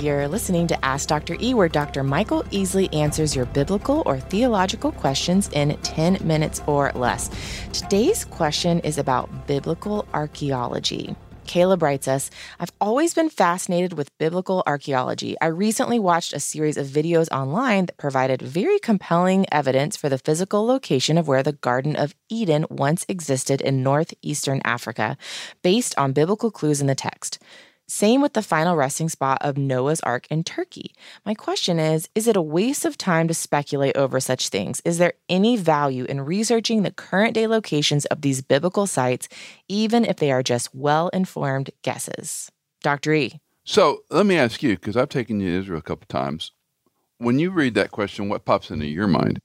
You're listening to Ask Dr. E, where Dr. Michael Easley answers your biblical or theological questions in 10 minutes or less. Today's question is about biblical archaeology. Caleb writes us I've always been fascinated with biblical archaeology. I recently watched a series of videos online that provided very compelling evidence for the physical location of where the Garden of Eden once existed in northeastern Africa, based on biblical clues in the text. Same with the final resting spot of Noah's Ark in Turkey. My question is Is it a waste of time to speculate over such things? Is there any value in researching the current day locations of these biblical sites, even if they are just well informed guesses? Dr. E. So let me ask you, because I've taken you to Israel a couple times. When you read that question, what pops into your mind?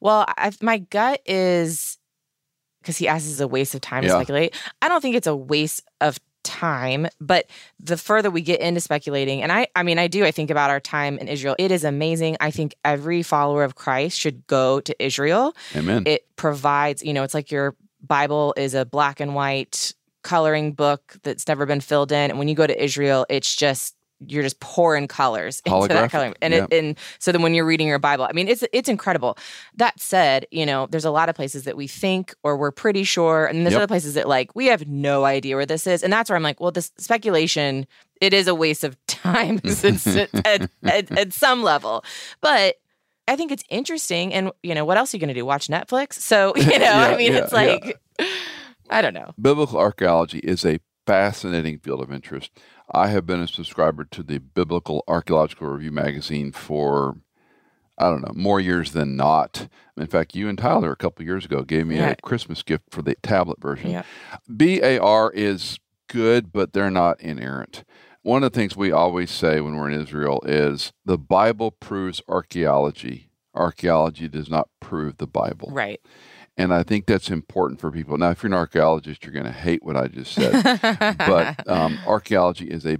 Well, I've, my gut is because he asks is a waste of time yeah. to speculate. I don't think it's a waste of time but the further we get into speculating and i i mean i do i think about our time in israel. It is amazing. I think every follower of christ should go to israel. Amen. It provides you know it's like your bible is a black and white coloring book that's never been filled in. And when you go to israel it's just you're just pouring colors into that color. And it, and so then when you're reading your Bible, I mean, it's it's incredible. That said, you know, there's a lot of places that we think or we're pretty sure, and there's yep. other places that like we have no idea where this is, and that's where I'm like, well, this speculation, it is a waste of time at, at, at some level, but. I think it's interesting, and you know what else are you going to do? Watch Netflix? So you know, yeah, I mean, yeah, it's like. I don't know. Biblical archaeology is a fascinating field of interest. I have been a subscriber to the Biblical Archaeological Review magazine for I don't know more years than not. In fact, you and Tyler a couple years ago gave me a Christmas gift for the tablet version. Yeah. BAR is good, but they're not inerrant. One of the things we always say when we're in Israel is the Bible proves archaeology. Archaeology does not prove the Bible. Right. And I think that's important for people. Now, if you're an archaeologist, you're going to hate what I just said. but um, archaeology is a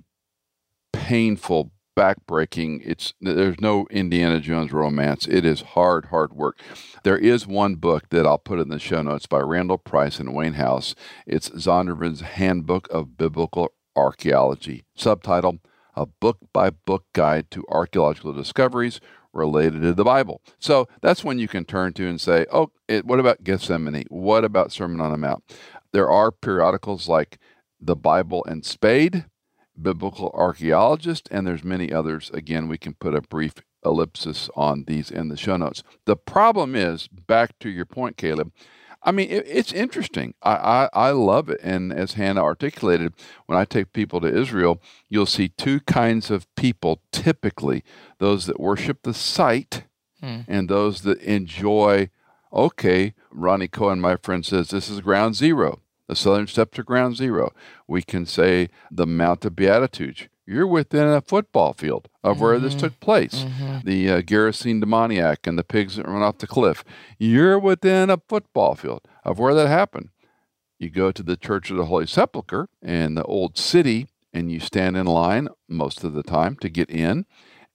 painful, backbreaking. It's there's no Indiana Jones romance. It is hard, hard work. There is one book that I'll put in the show notes by Randall Price and Wayne House. It's Zondervan's Handbook of Biblical Archaeology, subtitle: A Book by Book Guide to Archaeological Discoveries related to the Bible. So that's when you can turn to and say, oh, it, what about Gethsemane? What about Sermon on the Mount? There are periodicals like The Bible and Spade, Biblical Archaeologist, and there's many others. Again, we can put a brief ellipsis on these in the show notes. The problem is, back to your point, Caleb, I mean, it, it's interesting. I, I, I love it. And as Hannah articulated, when I take people to Israel, you'll see two kinds of people typically those that worship the site hmm. and those that enjoy, okay, Ronnie Cohen, my friend, says this is ground zero. The southern steps are ground zero. We can say the Mount of Beatitudes you're within a football field of mm-hmm. where this mm-hmm. took place. Mm-hmm. The uh, Gerasene demoniac and the pigs that run off the cliff. You're within a football field of where that happened. You go to the Church of the Holy Sepulchre in the old city and you stand in line most of the time to get in.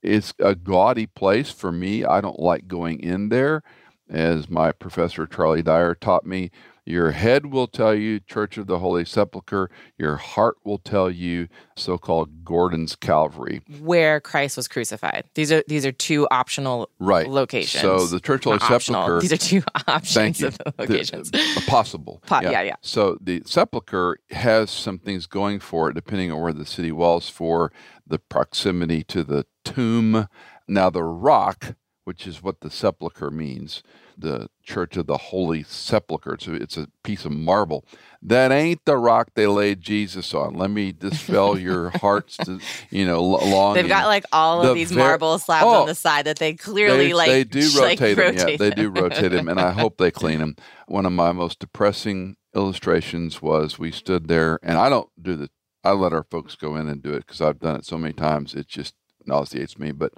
It's a gaudy place for me. I don't like going in there. As my professor Charlie Dyer taught me, your head will tell you Church of the Holy Sepulchre. Your heart will tell you so-called Gordon's Calvary, where Christ was crucified. These are these are two optional right. locations. So the Church of the Holy Sepulchre. These are two options of the locations. The, possible. Po- yeah. yeah, yeah. So the sepulchre has some things going for it, depending on where the city was for the proximity to the tomb. Now the rock, which is what the sepulchre means the Church of the Holy Sepulchre. It's a, it's a piece of marble. That ain't the rock they laid Jesus on. Let me dispel your hearts, to, you know, long. They've got like all of these ver- marble slabs oh, on the side that they clearly they, like. They do rotate like, them. Rotate yeah, they do rotate them, and I hope they clean them. One of my most depressing illustrations was we stood there, and I don't do the. I let our folks go in and do it because I've done it so many times. It just nauseates me, but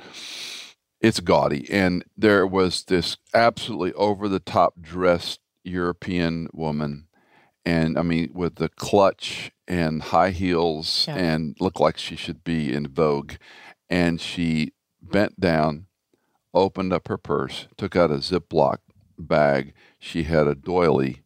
it's gaudy. And there was this absolutely over the top dressed European woman. And I mean, with the clutch and high heels yeah. and looked like she should be in Vogue. And she bent down, opened up her purse, took out a Ziploc bag. She had a doily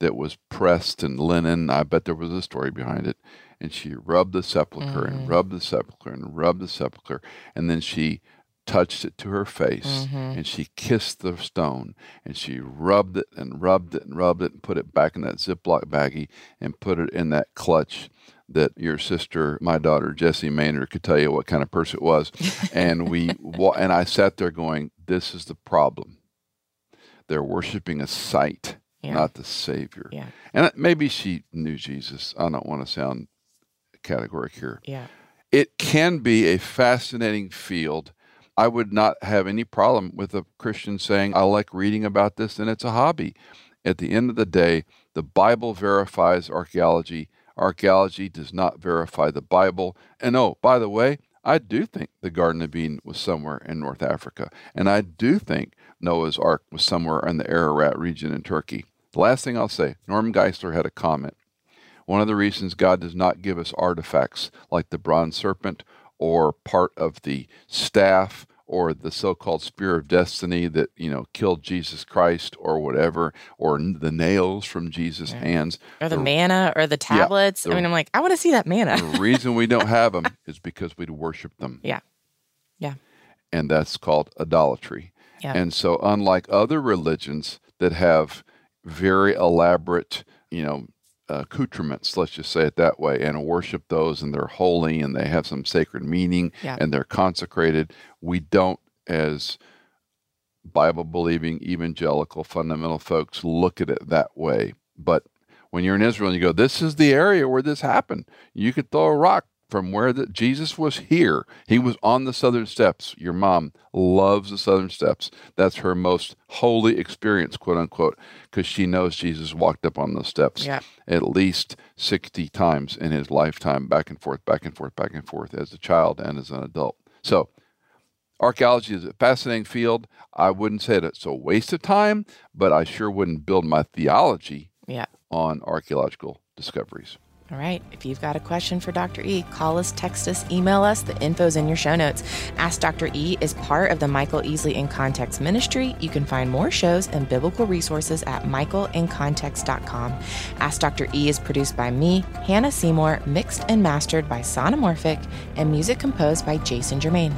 that was pressed in linen. I bet there was a story behind it. and she rubbed the sepulcher Mm-hmm. and rubbed the sepulcher and rubbed the sepulcher. And then she touched it to her face Mm-hmm. and she kissed the stone and she rubbed it and rubbed it and rubbed it and put it back in that Ziploc baggie and put it in that clutch that your sister, my daughter Jessie Maynard, could tell you what kind of purse it was. and we and I sat there going, "This is the problem. They're worshiping a sight, Yeah. not the Savior." Yeah. And maybe she knew Jesus. I don't want to sound categoric here. Yeah. It can be a fascinating field. I would not have any problem with a Christian saying, I like reading about this and it's a hobby. At the end of the day, the Bible verifies archaeology. Archaeology does not verify the Bible. And oh, by the way, I do think the Garden of Eden was somewhere in North Africa. And I do think Noah's Ark was somewhere in the Ararat region in Turkey. The last thing I'll say Norm Geisler had a comment. One of the reasons God does not give us artifacts like the bronze serpent or part of the staff or the so-called spear of destiny that you know killed Jesus Christ or whatever or the nails from Jesus' hands. Or the manna or the tablets. I the- mean, I'm like, I want to see that manna. The reason we don't have them is because we'd worship them. Yeah. Yeah. And that's called idolatry. Yeah. And so, unlike other religions that have very elaborate, you know, accoutrements, let's just say it that way, and worship those and they're holy and they have some sacred meaning Yeah. and they're consecrated, we don't, as Bible believing evangelical fundamental folks, look at it that way. But when you're in Israel and you go, this is the area where this happened, you could throw a rock from where the, Jesus was here. He was on the southern steps. Your mom loves the southern steps. That's her most holy experience, quote unquote, because she knows Jesus walked up on those steps Yeah. at least 60 times in his lifetime, back and forth, back and forth, back and forth, as a child and as an adult. So, archaeology is a fascinating field. I wouldn't say that it's a waste of time, but I sure wouldn't build my theology Yeah. on archaeological discoveries. All right. If you've got a question for Dr. E, call us, text us, email us. The info's in your show notes. Ask Dr. E is part of the Michael Easley in Context ministry. You can find more shows and biblical resources at michaelincontext.com. Ask Dr. E is produced by me, Hannah Seymour, mixed and mastered by Sonomorphic, and music composed by Jason Germain.